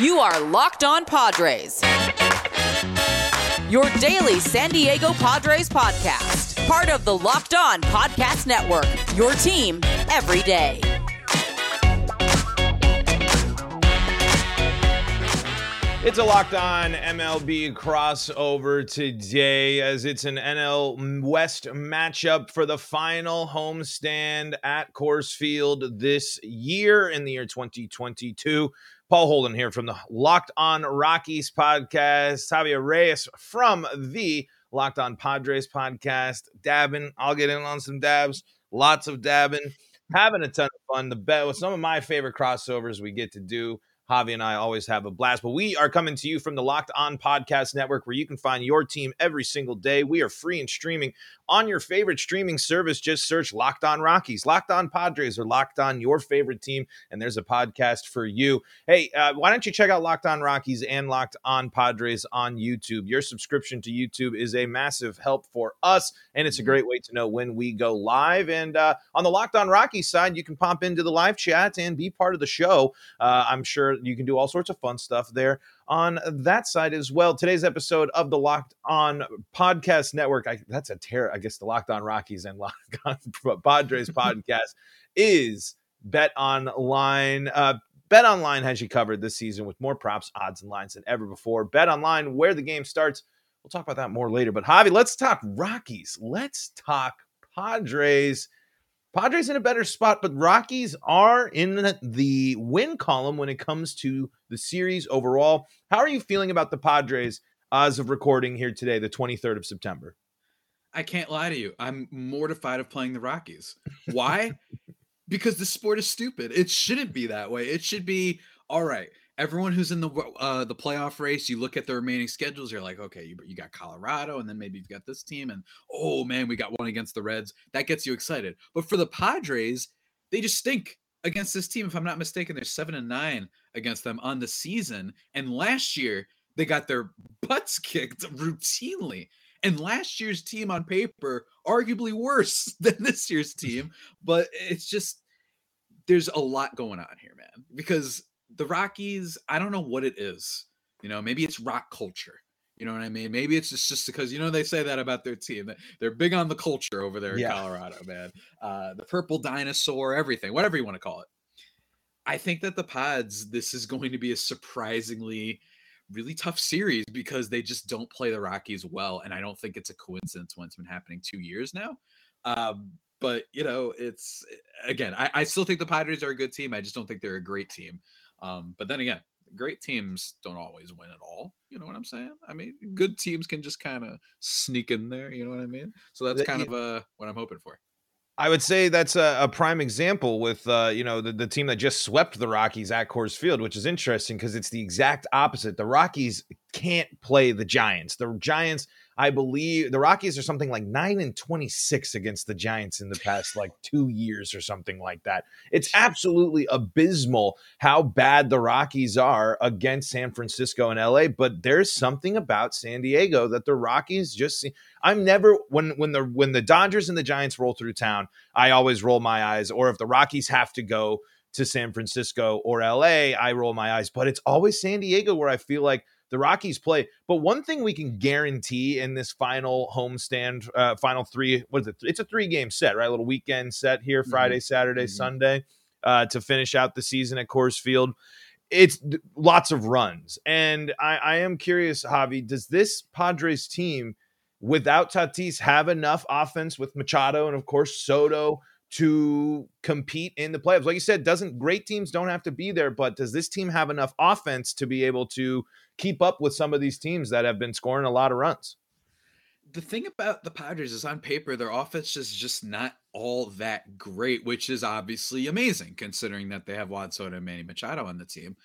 You are Locked On Padres. Your daily San Diego Padres podcast. Part of the Locked On Podcast Network. Your team every day. It's a locked on MLB crossover today as it's an NL West matchup for the final homestand at Coors Field this year in the year 2022. Paul Holden here from the Locked On Rockies podcast. Javier Reyes from the Locked On Padres podcast. Dabbing. I'll get in on some dabs. Lots of dabbing. Having a ton of fun. The bet with some of my favorite crossovers we get to do. Javi and I always have a blast. But we are coming to you from the Locked On Podcast Network, where you can find your team every single day. We are free and streaming on your favorite streaming service. Just search Locked On Rockies, Locked On Padres, or Locked On your favorite team, and there's a podcast for you. Hey, uh, why don't you check out Locked On Rockies and Locked On Padres on YouTube? Your subscription to YouTube is a massive help for us, and it's a great way to know when we go live. And uh, on the Locked On Rockies side, you can pop into the live chat and be part of the show. Uh, I'm sure you can do all sorts of fun stuff there on that side as well. Today's episode of the Locked On Podcast Network, I, that's a terror. I guess the Locked On Rockies and Locked On Padres podcast is Bet Online. Uh, Bet Online has you covered this season with more props, odds, and lines than ever before. Bet Online, where the game starts. We'll talk about that more later. But Javi, let's talk Rockies. Let's talk Padres. Padres in a better spot, but Rockies are in the win column when it comes to the series overall. How are you feeling about the Padres as of recording here today, the 23rd of September? I can't lie to you. I'm mortified of playing the Rockies. Why? because the sport is stupid. It shouldn't be that way. It should be all right everyone who's in the uh, the playoff race, you look at the remaining schedules, you're like, okay, you, you got Colorado, and then maybe you've got this team, and oh man, we got one against the Reds. That gets you excited. But for the Padres, they just stink against this team. If I'm not mistaken, they're seven and nine against them on the season, and last year they got their butts kicked routinely. And last year's team on paper, arguably worse than this year's team, but it's just there's a lot going on here, man. Because the Rockies, I don't know what it is. You know, maybe it's rock culture. You know what I mean? Maybe it's just, just because you know they say that about their team. They're big on the culture over there in yeah. Colorado, man. Uh, the purple dinosaur, everything, whatever you want to call it. I think that the Pods, this is going to be a surprisingly really tough series because they just don't play the Rockies well, and I don't think it's a coincidence when it's been happening two years now. Um, but you know, it's again, I, I still think the Padres are a good team. I just don't think they're a great team. Um, but then again, great teams don't always win at all. You know what I'm saying? I mean, good teams can just kind of sneak in there. You know what I mean? So that's kind of uh, what I'm hoping for. I would say that's a, a prime example with uh, you know the, the team that just swept the Rockies at Coors Field, which is interesting because it's the exact opposite. The Rockies can't play the Giants. The Giants I believe the Rockies are something like 9 and 26 against the Giants in the past like 2 years or something like that. It's absolutely abysmal how bad the Rockies are against San Francisco and LA, but there's something about San Diego that the Rockies just see. I'm never when when the when the Dodgers and the Giants roll through town, I always roll my eyes or if the Rockies have to go to San Francisco or LA, I roll my eyes, but it's always San Diego where I feel like the Rockies play. But one thing we can guarantee in this final homestand, uh, final three, what is it? It's a three game set, right? A little weekend set here, mm-hmm. Friday, Saturday, mm-hmm. Sunday, uh, to finish out the season at Coors Field. It's lots of runs. And I, I am curious, Javi, does this Padres team without Tatis have enough offense with Machado and, of course, Soto? To compete in the playoffs. Like you said, doesn't great teams don't have to be there, but does this team have enough offense to be able to keep up with some of these teams that have been scoring a lot of runs? The thing about the Padres is on paper, their offense is just not all that great, which is obviously amazing considering that they have Juan Soto and Manny Machado on the team.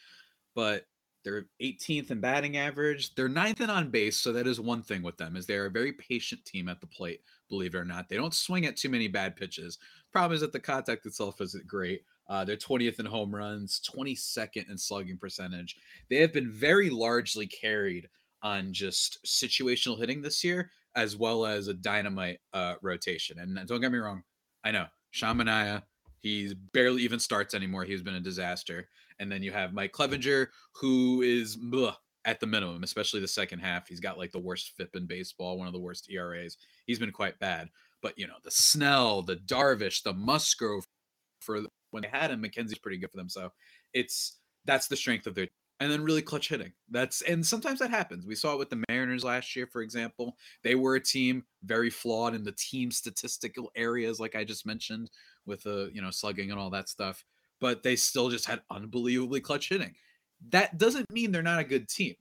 But they're 18th in batting average. They're ninth in on base, so that is one thing with them is they're a very patient team at the plate. Believe it or not, they don't swing at too many bad pitches. Problem is that the contact itself isn't great. Uh, they're 20th in home runs, 22nd in slugging percentage. They have been very largely carried on just situational hitting this year, as well as a dynamite uh, rotation. And don't get me wrong, I know Sean Manaea, He barely even starts anymore. He's been a disaster. And then you have Mike Clevinger, who is bleh, at the minimum, especially the second half. He's got like the worst FIP in baseball, one of the worst ERAs. He's been quite bad. But you know, the Snell, the Darvish, the Musgrove for when they had him, MacKenzie's pretty good for them. So it's that's the strength of their and then really clutch hitting. That's and sometimes that happens. We saw it with the Mariners last year, for example. They were a team very flawed in the team statistical areas, like I just mentioned, with the you know slugging and all that stuff. But they still just had unbelievably clutch hitting. That doesn't mean they're not a good team.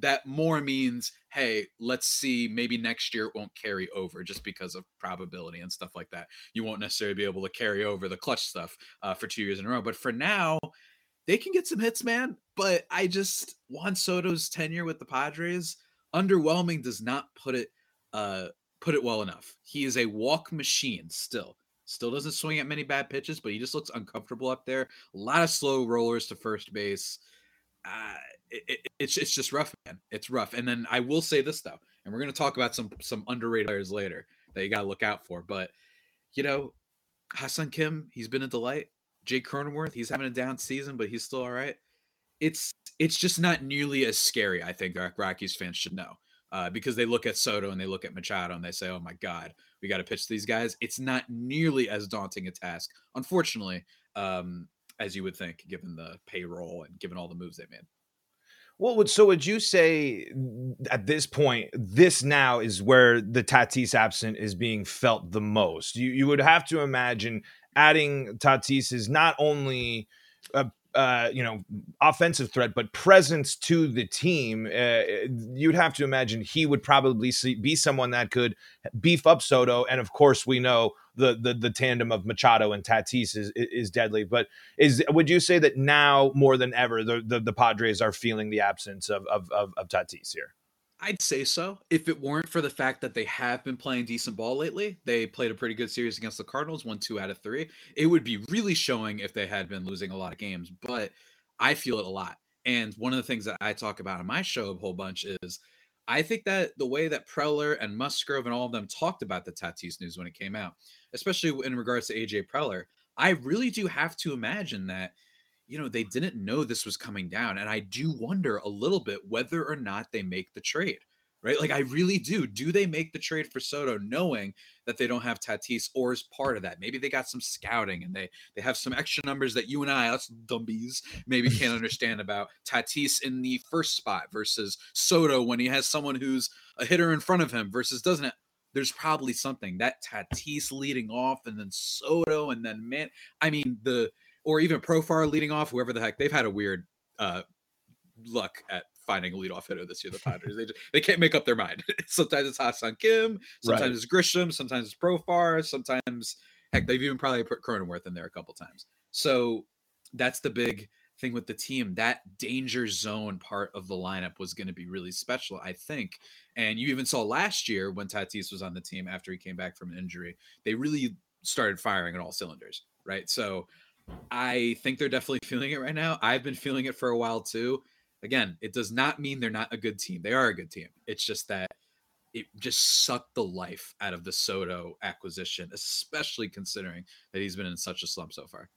That more means, hey, let's see, maybe next year it won't carry over just because of probability and stuff like that. You won't necessarily be able to carry over the clutch stuff uh, for two years in a row. But for now, they can get some hits, man. But I just Juan Soto's tenure with the Padres, underwhelming does not put it uh put it well enough. He is a walk machine still. Still doesn't swing at many bad pitches, but he just looks uncomfortable up there. A lot of slow rollers to first base. Uh, it, it, it's it's just rough, man. It's rough. And then I will say this though, and we're gonna talk about some some underrated players later that you gotta look out for. But you know, Ha-Seong Kim, he's been a delight. Jake Cronenworth, he's having a down season, but he's still all right. It's it's just not nearly as scary. I think Rockies fans should know uh, because they look at Soto and they look at Machado and they say, "Oh my God, we got to pitch these guys." It's not nearly as daunting a task, unfortunately, um, as you would think, given the payroll and given all the moves they made. Well, would so would you say at this point, this now is where the Tatis absent is being felt the most? You you would have to imagine adding Tatis is not only a uh, you know, offensive threat, but presence to the team, uh, you'd have to imagine he would probably see, be someone that could beef up Soto. And of course, we know the the, the tandem of Machado and Tatis is, is deadly. But is would you say that now more than ever the the, the Padres are feeling the absence of of, of, of Tatis here? I'd say so. If it weren't for the fact that they have been playing decent ball lately, they played a pretty good series against the Cardinals, won two out of three. It would be really showing if they had been losing a lot of games, but I feel it a lot. And one of the things that I talk about on my show a whole bunch is I think that the way that Preller and Musgrove and all of them talked about the Tatis news when it came out, especially in regards to AJ Preller, I really do have to imagine that you know, they didn't know this was coming down. And I do wonder a little bit whether or not they make the trade, right? Like, I really do. Do they make the trade for Soto knowing that they don't have Tatis or is part of that? Maybe they got some scouting and they they have some extra numbers that you and I, us dumbies, maybe can't understand about Tatis in the first spot versus Soto when he has someone who's a hitter in front of him versus doesn't it? There's probably something that Tatis leading off and then Soto and then man, I mean the or even Profar leading off, whoever the heck, they've had a weird uh, luck at finding a leadoff hitter this year. The Padres, they just, they can't make up their mind. sometimes it's Ha-Seong Kim, sometimes right. it's Grisham, sometimes it's Profar, sometimes heck, they've even probably put Cronenworth in there a couple times. So that's the big thing with the team. That danger zone part of the lineup was going to be really special, I think. And you even saw last year when Tatis was on the team after he came back from an injury, they really started firing on all cylinders, right? So I think they're definitely feeling it right now. I've been feeling it for a while too. Again, it does not mean they're not a good team. They are a good team. It's just that it just sucked the life out of the Soto acquisition, especially considering that he's been in such a slump so far.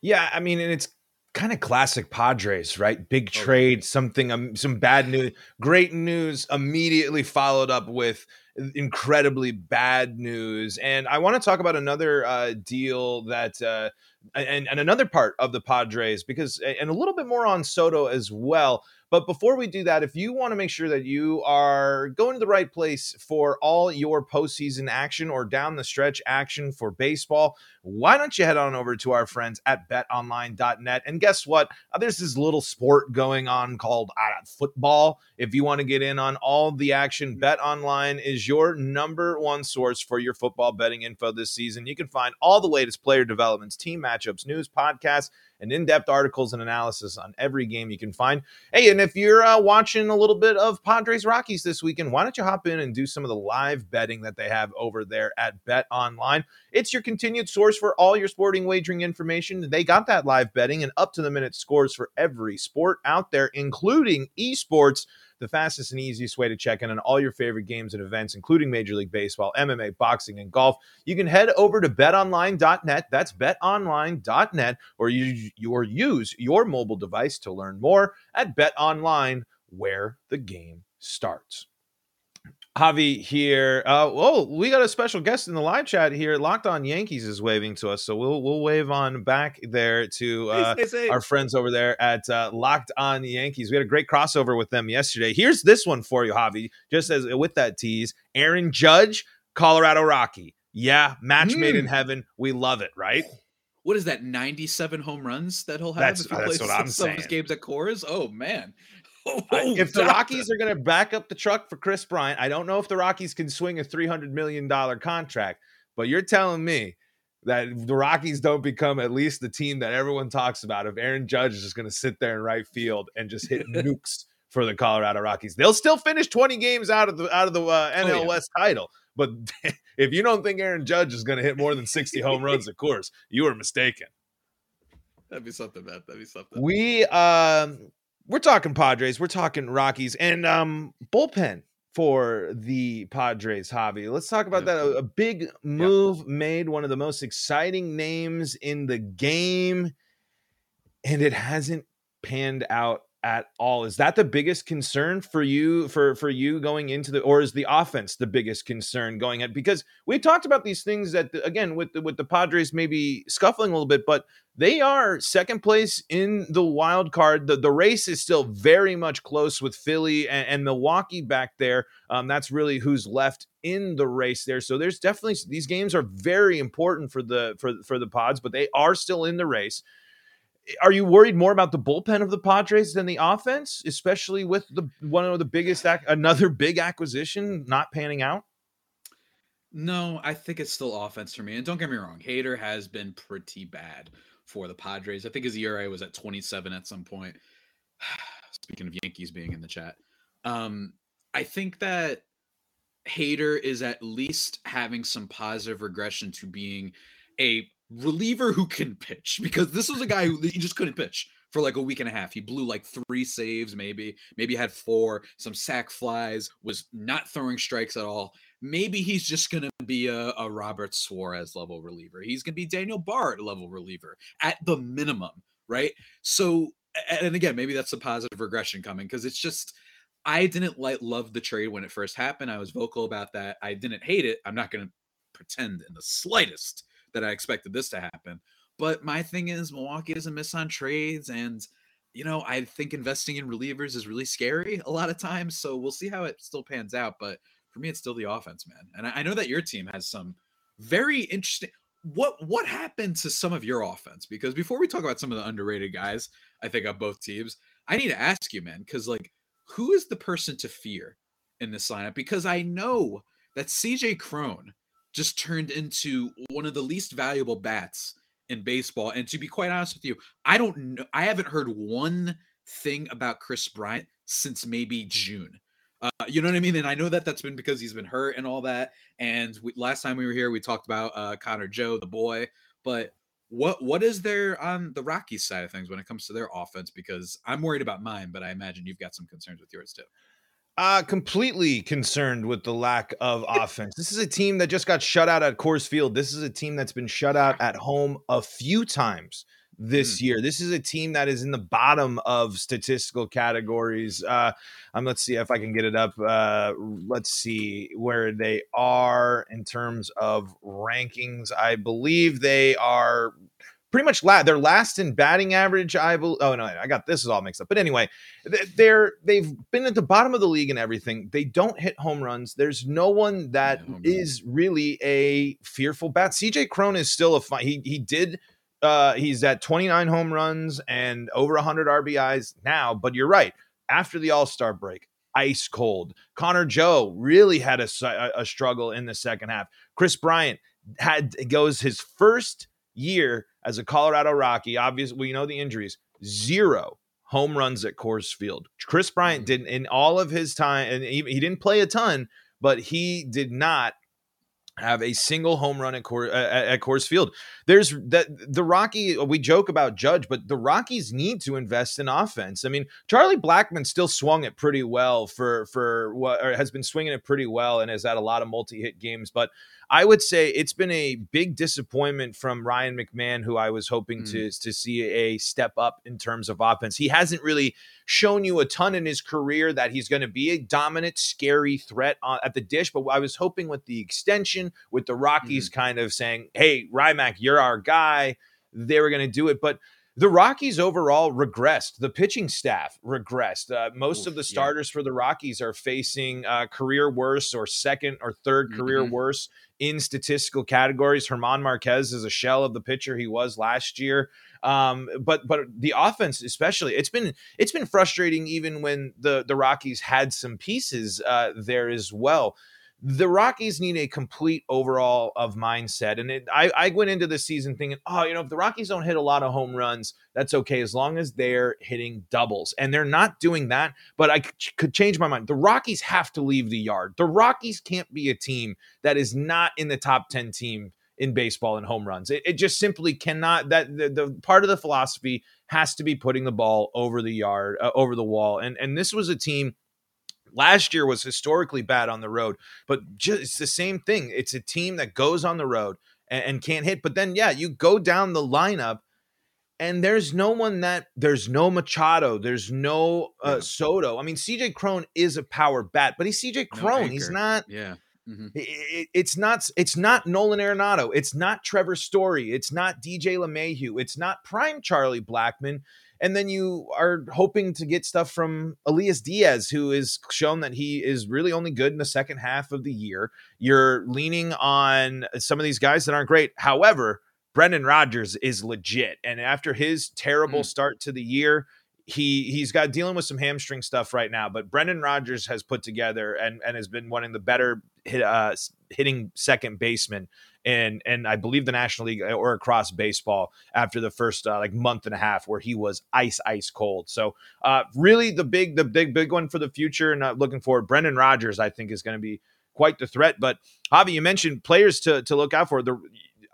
Yeah, I mean, and it's kind of classic Padres, right? Big trade, okay. something, um, some bad news, great news, immediately followed up with incredibly bad news. And I want to talk about another uh, deal that uh, and, and another part of the Padres because and a little bit more on Soto as well. But before we do that, if you want to make sure that you are going to the right place for all your postseason action or down the stretch action for baseball, why don't you head on over to our friends at betonline.net? And guess what? Uh, there's this little sport going on called uh, football. If you want to get in on all the action, BetOnline is your number one source for your football betting info this season. You can find all the latest player developments, team matchups, news, podcasts and in-depth articles and analysis on every game you can find. Hey, and if you're uh, watching a little bit of Padres Rockies this weekend, why don't you hop in and do some of the live betting that they have over there at Bet Online? It's your continued source for all your sporting wagering information. They got that live betting and up to the minute scores for every sport out there, including esports the fastest and easiest way to check in on all your favorite games and events, including Major League Baseball, MMA, boxing, and golf. You can head over to betonline.net. That's betonline.net, or you or use your mobile device to learn more at betonline, where the game starts. Javi here. Uh, oh, we got a special guest in the live chat here. Locked on Yankees is waving to us, so we'll we'll wave on back there to uh, hey, hey, hey. our friends over there at uh, Locked On Yankees. We had a great crossover with them yesterday. Here's this one for you, Javi. Just as with that tease, Aaron Judge, Colorado Rocky. Yeah, match mm. made in hmm. heaven. We love it, right? What is that? Ninety-seven home runs that he'll have that's, if he plays some saying. of his games at Coors. Oh man, Oh, if the Rockies are going to back up the truck for Kris Bryant, I don't know if the Rockies can swing a $300 million contract, but you're telling me that the Rockies don't become at least the team that everyone talks about if Aaron Judge is just going to sit there in right field and just hit nukes for the Colorado Rockies. They'll still finish 20 games out of the out of the uh, NL oh, yeah. West title. But if you don't think Aaron Judge is going to hit more than 60 home runs, of course, you are mistaken. That'd be something, man. That'd be something. We um we're talking Padres, we're talking Rockies, and um bullpen for the Padres Javi. Let's talk about that. A, a big move made, one of the most exciting names in the game, and it hasn't panned out at all. Is that the biggest concern for you for for you going into the or is the offense the biggest concern going at because we talked about these things that again with the, with the Padres maybe scuffling a little bit but they are second place in the wild card. The the race is still very much close with Philly and, and Milwaukee back there. Um, that's really who's left in the race there. So there's definitely these games are very important for the for for the Pods, but they are still in the race are you worried more about the bullpen of the Padres than the offense, especially with the one of the biggest ac- another big acquisition not panning out? No, I think it's still offense for me. And don't get me wrong, Hader has been pretty bad for the Padres. I think his ERA was at 27 at some point. Speaking of Yankees being in the chat, um, I think that Hader is at least having some positive regression to being a reliever who can pitch because this was a guy who he just couldn't pitch for like a week and a half. He blew like three saves, maybe, maybe had four, some sac flies, was not throwing strikes at all. Maybe he's just going to be a, a, Robert Suarez level reliever. He's going to be Daniel Bard level reliever at the minimum, right? So, and again, maybe that's a positive regression coming because it's just. I didn't like love the trade when it first happened. I was vocal about that. I didn't hate it. I'm not going to pretend in the slightest that I expected this to happen. But my thing is, Milwaukee doesn't miss on trades, and you know, I think investing in relievers is really scary a lot of times. So we'll see how it still pans out. But for me, it's still the offense, man. And I, know that your team has some very interesting. What what happened to some of your offense? Because before we talk about some of the underrated guys, I think on both teams, I need to ask you, man, because like, who is the person to fear in this lineup? Because I know that CJ Cron just turned into one of the least valuable bats in baseball. And to be quite honest with you, I don't know. I haven't heard one thing about Kris Bryant since maybe June. Uh, you know what I mean? And I know that that's been because he's been hurt and all that. And we, last time we were here, we talked about uh, Connor Joe, the boy. But what what is there on the Rockies side of things when it comes to their offense? Because I'm worried about mine, but I imagine you've got some concerns with yours too. Uh, completely concerned with the lack of offense. This is a team that just got shut out at Coors Field. This is a team that's been shut out at home a few times this mm. year. This is a team that is in the bottom of statistical categories. Uh, um, let's see if I can get it up. Uh, let's see where they are in terms of rankings. I believe they are pretty much la- they're last in batting average. I believe. Oh no, I got this is all mixed up. But anyway, they're they've been at the bottom of the league and everything. They don't hit home runs. There's no one that yeah, is really a fearful bat. CJ Cron is still a fun. He he did. Uh, he's at 29 home runs and over 100 RBIs now. But you're right. After the All Star break, ice cold. Connor Joe really had a, a struggle in the second half. Kris Bryant had goes his first year as a Colorado Rocky, obviously we know the injuries, zero home runs at Coors Field. Kris Bryant didn't, in all of his time, and he, he didn't play a ton, but he did not have a single home run at, Coor, uh, at, at Coors Field. There's that the Rocky. We joke about Judge, but the Rockies need to invest in offense. I mean, Charlie Blackmon still swung it pretty well for for what or has been swinging it pretty well and has had a lot of multi hit games, but. I would say it's been a big disappointment from Ryan McMahon, who I was hoping to to see a step up in terms of offense. He hasn't really shown you a ton in his career that he's going to be a dominant, scary threat on, at the dish. But I was hoping with the extension, with the Rockies kind of saying, "Hey, Rymac, you're our guy," they were going to do it. But the Rockies overall regressed. The pitching staff regressed. Uh, most Oof, of the yeah. starters for the Rockies are facing uh, career worse or second or 3rd career Mhm. In statistical categories. German Marquez is a shell of the pitcher he was last year. Um, but but the offense, especially, it's been it's been frustrating even when the the Rockies had some pieces uh, there as well. The Rockies need a complete overall of mindset, and it, I I went into the season thinking, oh, you know, if the Rockies don't hit a lot of home runs, that's okay as long as they're hitting doubles, and they're not doing that. But I could change my mind. The Rockies have to leave the yard. The Rockies can't be a team that is not in the top ten team in baseball in home runs. It, it just simply cannot. That the, the part of the philosophy has to be putting the ball over the yard, uh, over the wall. And and this was a team last year was historically bad on the road, but just it's the same thing. It's a team that goes on the road and, and can't hit. But then yeah, you go down the lineup. And there's no one that there's no Machado, there's no uh, Yeah. Soto. I mean, CJ Cron is a power bat, but he's CJ No Cron. he's not Yeah. Mhm. it- it- it's not it's not Nolan Arenado. It's not Trevor Story. It's not DJ LeMahieu. It's not prime Charlie Blackmon. And then you are hoping to get stuff from Elias Diaz, who is shown that he is really only good in the second half of the year. You're leaning on some of these guys that aren't great. However, Brendan Rodgers is legit. And after his terrible Mm. start to the year, he he's got dealing with some hamstring stuff right now, but Brendan Rodgers has put together and and has been one of the better hit, uh, hitting second baseman and and I believe the National League uh, or across baseball after the first uh, like month and a half where he was ice ice cold. So uh, really the big the big big one for the future and uh, looking forward. Brendan Rodgers I think is going to be quite the threat. But Javi, you mentioned players to to look out for. The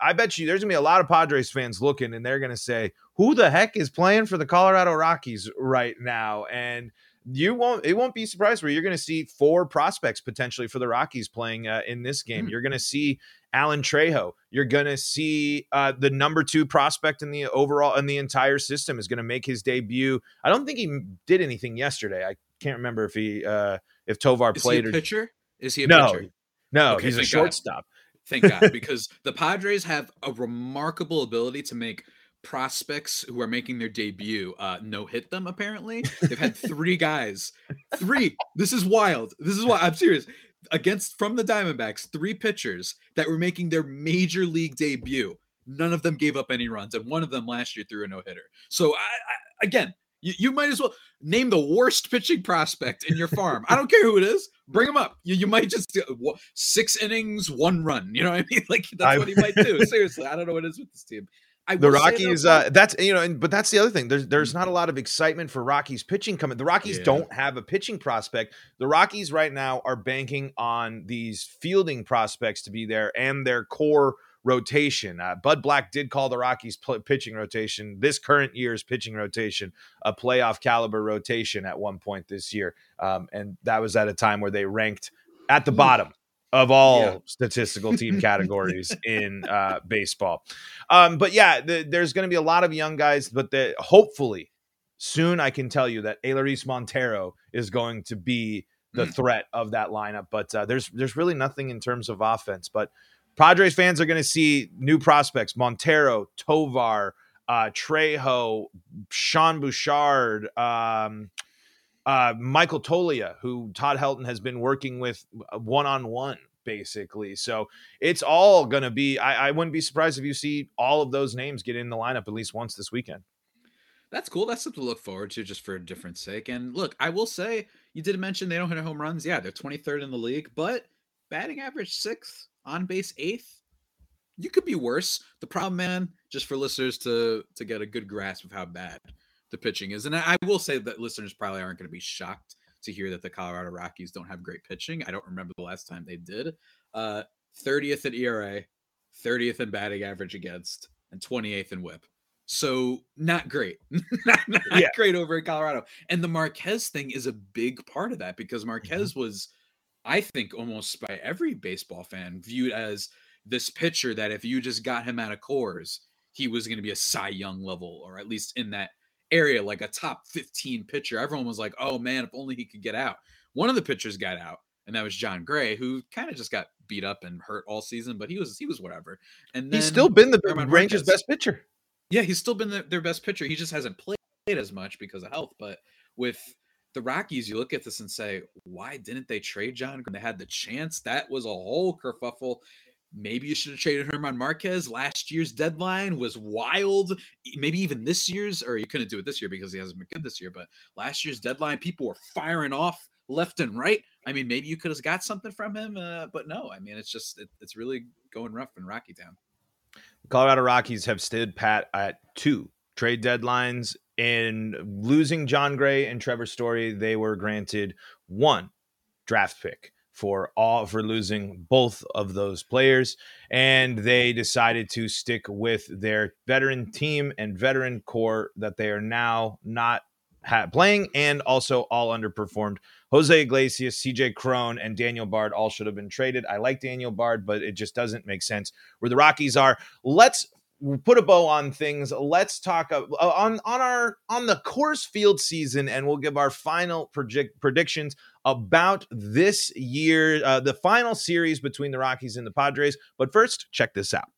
I bet you there's gonna be a lot of Padres fans looking and they're gonna say, who the heck is playing for the Colorado Rockies right now? And you won't it won't be surprised where you're going to see four prospects potentially for the Rockies playing uh, in this game. Hmm. You're going to see Alan Trejo. You're going to see uh, the number two prospect in the overall in the entire system is going to make his debut. I don't think he did anything yesterday. I can't remember if he uh, if Tovar played. Is played he a or pitcher? Is he a no, pitcher? no, Okay, he's a thank God. shortstop. Thank God, because the Padres have a remarkable ability to make prospects who are making their debut uh no hit them apparently. They've had three guys three this is wild this is why i'm serious against from the diamondbacks three pitchers that were making their major league debut. None of them gave up any runs and one of them last year threw a no-hitter. So i, I again you, you might as well name the worst pitching prospect in your farm. I don't care who it is bring him up. You, you might just uh, six innings one run you know what i mean? Like that's I- what he might do seriously i don't know what it is with this team I the will say, though, Rockies, uh, that's you know, and but that's the other thing. There's there's not a lot of excitement for Rockies pitching coming. The Rockies Yeah. don't have a pitching prospect. The Rockies right now are banking on these fielding prospects to be there and their core rotation. Uh, Bud Black did call the Rockies pl- pitching rotation this current year's pitching rotation a playoff caliber rotation at one point this year, um, and that was at a time where they ranked at the bottom of all Yeah. statistical team categories in uh, baseball. Um, but yeah, the, there's going to be a lot of young guys, but the, hopefully soon I can tell you that Elehuris Montero is going to be the Mm. threat of that lineup. But uh, there's there's really nothing in terms of offense. But Padres fans are going to see new prospects: Montero, Tovar, uh, Trejo, Sean Bouchard. Um, uh, Michael Toglia, who Todd Helton has been working with one on one, basically. So it's all going to be. I, I wouldn't be surprised if you see all of those names get in the lineup at least once this weekend. That's cool. That's something to look forward to just for a different sake. And look, I will say you did mention they don't hit home runs. Yeah, they're 23rd in the league, but batting average sixth, on base eighth. you could be worse. The problem, man, just for listeners to to get a good grasp of how bad the pitching is, and I, I will say that listeners probably aren't going to be shocked to hear that the Colorado Rockies don't have great pitching. I don't remember the last time they did. Uh, 30th in ERA, 30th in batting average against, and 28th in WHIP. So not great, not, not yeah. great over in Colorado. And the Marquez thing is a big part of that because mm-hmm. Marquez mm-hmm. was, I think, almost by every baseball fan viewed as this pitcher that if you just got him out of Coors, he was going to be a Cy Young level, or at least in that area, like a top 15 pitcher. Everyone was like, oh man, if only he could get out. One of the pitchers got out, and that was Jon Gray, who kind of just got beat up and hurt all season, but he was he was whatever. And he's still been the Rangers' best pitcher. Yeah, he's still been the, their best pitcher. He just hasn't played as much because of health. But with the Rockies, you look at this and say, why didn't they trade Jon? When they had the chance. That was a whole kerfuffle. Maybe you should have traded German Marquez. Last year's deadline was wild. Maybe even this year's, or you couldn't do it this year because he hasn't been good this year. But last year's deadline, people were firing off left and right. I mean, maybe you could have got something from him, uh, but no. I mean, it's just it, it's really going rough in Rocky Town. Colorado Rockies have stood pat at two trade deadlines. In losing Jon Gray and Trevor Story, they were granted one draft pick for all for losing both of those players and they decided to stick with their veteran team and veteran core that they are now not ha- playing and also all underperformed Jose Iglesias, CJ Cron, and Daniel Bard all should have been traded. I like Daniel Bard, but it just doesn't make sense where the Rockies are. Let's put a bow on things. Let's talk uh, on on our on the Coors Field season, and we'll give our final project predictions about this year, uh, the final series between the Rockies and the Padres. But first, check this out.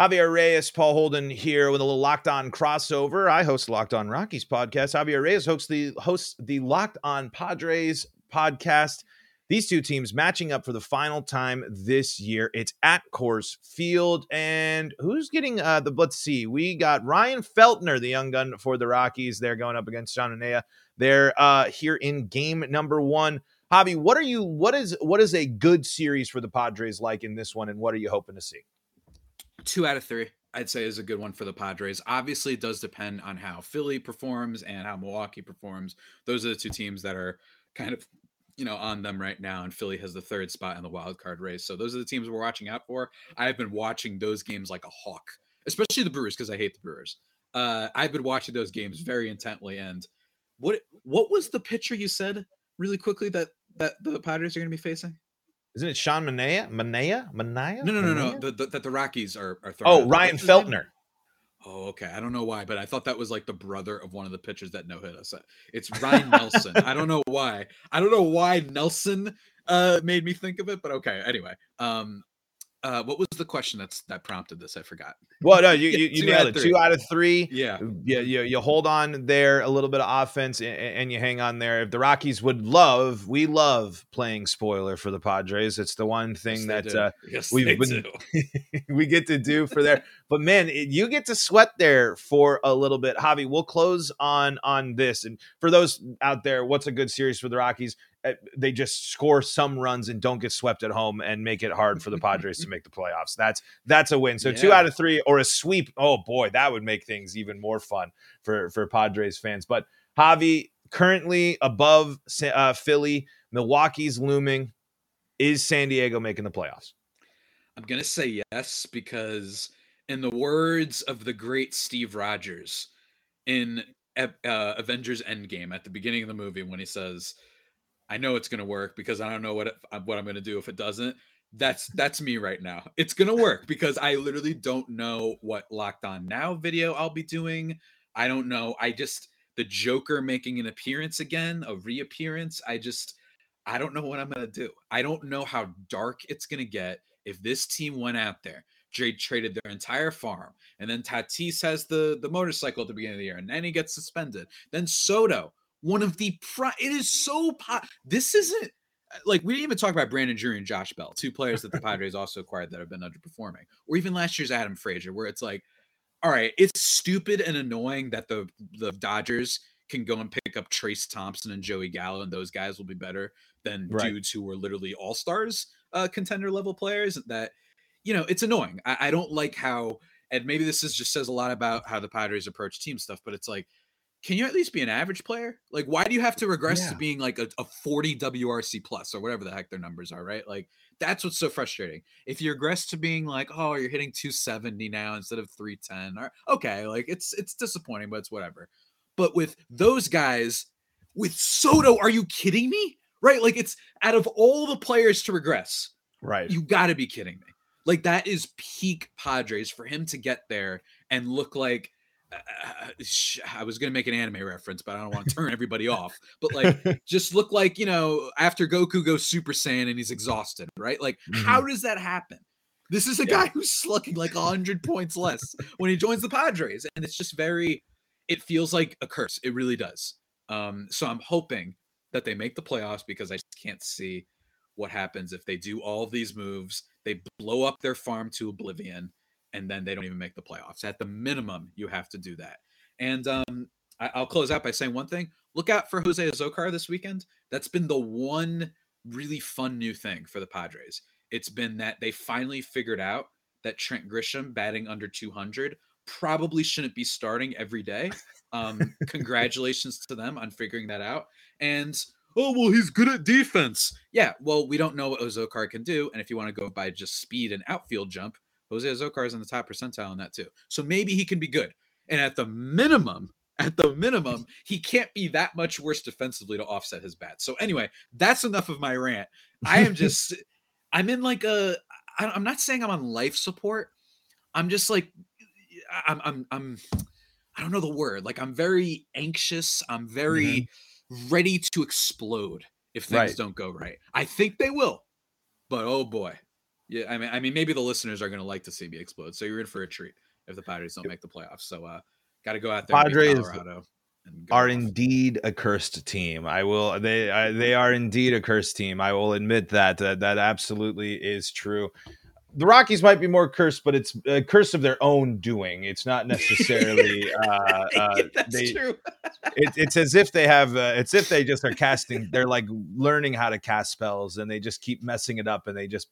Javier Reyes, Paul Holden here with a little Locked On crossover. I host Locked On Rockies podcast. Javier Reyes hosts the hosts the Locked On Padres podcast. These two teams matching up for the final time this year. It's at Coors Field, and who's getting uh, the? Let's see. We got Ryan Feltner, the young gun for the Rockies. They're going up against Sean Manaea. They're uh, here in game number one. Javi, what are you? What is what is a good series for the Padres like in this one, and what are you hoping to see? Two out of three, I'd say, is a good one for the Padres. Obviously, it does depend on how Philly performs and how Milwaukee performs. Those are the two teams that are kind of you know on them right now and philly has the third spot in the wild card race so those are the teams we're watching out for i've been watching those games like a hawk especially the brewers because i hate the brewers uh, i've been watching those games very intently and what what was the pitcher you said really quickly that that the padres are going to be facing isn't it Sean Manaea? Manaea? Manaea? No, no, no, no. That the, the, the, Rockies are, are throwing. Oh, Ryan Feltner. Oh, okay. I don't know why, but I thought that was like the brother of one of the pitchers that no hit us. It's Ryne Nelson. I don't know why. I don't know why Nelson uh made me think of it, but okay. Anyway, um uh, what was the question that's that prompted this? I forgot. Well, no, you you, you nailed it. Two out of three. Yeah, yeah. You, you hold on there a little bit of offense, and, and, you hang on there. If the Rockies would love, we love playing spoiler for the Padres. It's the one thing yes, that uh, yes, we've been we get to do for there. but man, it, you get to sweat there for a little bit. Javi, we'll close on on this. And for those out there, what's a good series for the Rockies? Eh, they just score some runs and don't get swept at home and make it hard for the Padres to make the playoffs. That's that's a win. So yeah. two out of three or a sweep. Oh boy, that would make things even more fun for for Padres fans. But Javi currently above uh, Philly, Milwaukee's looming. Is San Diego making the playoffs? I'm gonna say yes because, in the words of the great Steve Rogers, in uh, Avengers Endgame at the beginning of the movie when he says I know it's going to work because I don't know what it, uh, what I'm going to do if it doesn't. That's that's me right now. It's going to work because I literally don't know what Locked On Now video I'll be doing. I don't know. I just the Joker making an appearance again, a reappearance. I just I don't know what I'm going to do. I don't know how dark it's going to get if this team went out there Jade traded their entire farm, and then Tatis has the the motorcycle at the beginning of the year, and then he gets suspended. Then Soto one of the pri- it is so po- this isn't like we didn't even talk about Brandon Drury and Josh Bell, two players that the Padres also acquired that have been underperforming, or even last year's Adam Frazier, where it's like, all right, it's stupid and annoying that the the Dodgers can go and pick up Trayce Thompson and Joey Gallo, and those guys will be better than right. dudes who were literally all stars, uh, contender level players. That you know, it's annoying. I, I don't like how, and maybe this is just says a lot about how the Padres approach team stuff, but it's like, can you at least be an average player? Like, why do you have to regress yeah. to being like a, a 40 WRC plus or whatever the heck their numbers are, right? Like, that's what's so frustrating. If you regress to being like, oh, you're hitting 270 now instead of 310, or okay, like it's it's disappointing, but it's whatever. But with those guys, with Soto, are you kidding me? Right? Like it's out of all the players to regress, right? You got to be kidding me. Like that is peak Padres for him to get there and look like I was going to make an anime reference, but I don't want to turn everybody off. But like, just look like you know, after Goku goes Super Saiyan and he's exhausted, right? Like, mm-hmm. how does that happen? This is a yeah. guy who's slugging like hundred points less when he joins the Padres, and it's just very. It feels like a curse. It really does. Um, so I'm hoping that they make the playoffs because I just can't see what happens if they do all these moves. They blow up their farm to oblivion and then they don't even make the playoffs. At the minimum, you have to do that. And um, I, will close out by saying one thing: look out for Jose Azocar this weekend. That's been the one really fun new thing for the Padres. It's been that they finally figured out that Trent Grisham batting under 200 probably shouldn't be starting every day. Um, congratulations to them on figuring that out. And oh well, he's good at defense. Yeah, well, we don't know what Azocar can do, and if you want to go by just speed and outfield jump, Jose Azocar is in the top percentile in that too. So maybe he can be good. And at the minimum, at the minimum, he can't be that much worse defensively to offset his bats. So anyway, that's enough of my rant. I am just, I'm in like a, I'm not saying I'm on life support. I'm just like, I'm, I'm, I'm, I don't know the word. Like I'm very anxious. I'm very mm-hmm. ready to explode if things right. don't go right. I think they will, but oh boy, yeah, I mean, I mean, maybe the listeners are going to like to see me explode. So you're in for a treat if the Padres don't make the playoffs. So uh, got to go out there. Padres are off. indeed a cursed team. I will. They I, they are indeed a cursed team. I will admit that that, that absolutely is true. The Rockies might be more cursed, but it's a curse of their own doing. It's not necessarily. Uh, uh, That's they, true. it, it's as if they have. Uh, it's if they just are casting. They're like learning how to cast spells, and they just keep messing it up, and they just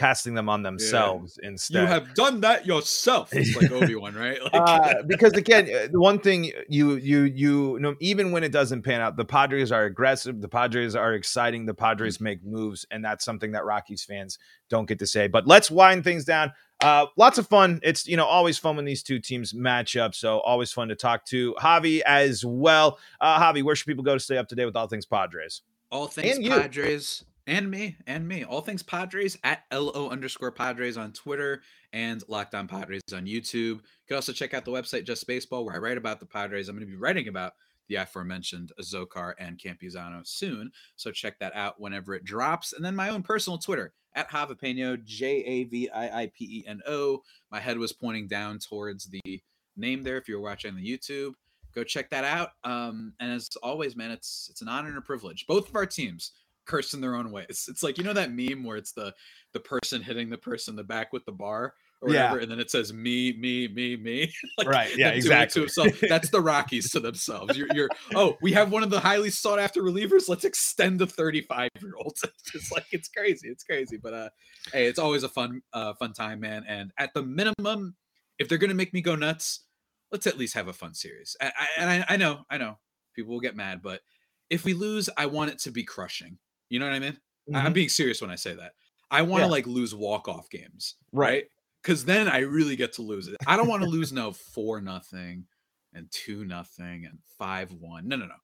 casting them on themselves yeah. instead. You have done that yourself. It's like Obi Wan, right? Like, uh, because again, uh, the one thing you you you know, even when it doesn't pan out, the Padres are aggressive. The Padres are exciting. The Padres mm. make moves, and that's something that Rockies fans don't get to say. But let's wind things down. Uh, lots of fun. It's you know always fun when these two teams match up. So always fun to talk to Javi as well. Uh, Javi, where should people go to stay up to date with all things Padres? All things Padres and me and me all things padres at lo underscore padres on twitter and locked on padres on youtube you can also check out the website just baseball where i write about the padres i'm going to be writing about the aforementioned Azocar and Campusano soon. So check that out whenever it drops. And then my own personal Twitter at Javipeno, J A V I I P E N O. My head was pointing down towards the name there if you're watching the YouTube. Go check that out. Um, and as always, man, it's it's an honor and a privilege. Both of our teams cursed in their own ways. It's like you know that meme where it's the the person hitting the person in the back with the bar or whatever, yeah. and then it says me, me, me, me. like, right. Yeah. Exactly. That's the Rockies to themselves. You're, you're. Oh, we have one of the highly sought after relievers. Let's extend the 35 year olds. It's like it's crazy. It's crazy. But uh, hey, it's always a fun, uh, fun time, man. And at the minimum, if they're gonna make me go nuts, let's at least have a fun series. I, I, and I, I know, I know, people will get mad, but if we lose, I want it to be crushing. You know what I mean? Mm-hmm. I'm being serious when I say that. I want to yeah. like lose walk off games, right? Because then I really get to lose it. I don't want to lose no four nothing and two nothing and five one. No, no, no.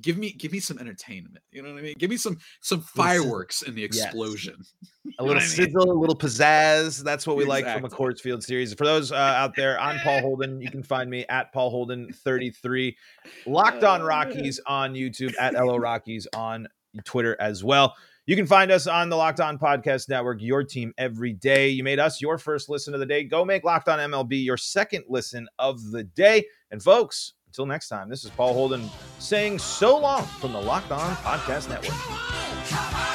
Give me give me some entertainment. You know what I mean? Give me some some fireworks in the explosion. Yes. a little sizzle, mean? a little pizzazz. That's what we exactly. like from a Coors Field series. For those uh, out there, I'm Paul Holden. You can find me at Paul Holden 33. Locked on Rockies on YouTube at LO Rockies on Twitter as well. You can find us on the Locked On Podcast Network, your team every day. You made us your first listen of the day. Go make Locked On MLB your second listen of the day. And folks, until next time, this is Paul Holden saying so long from the Locked On Podcast Network.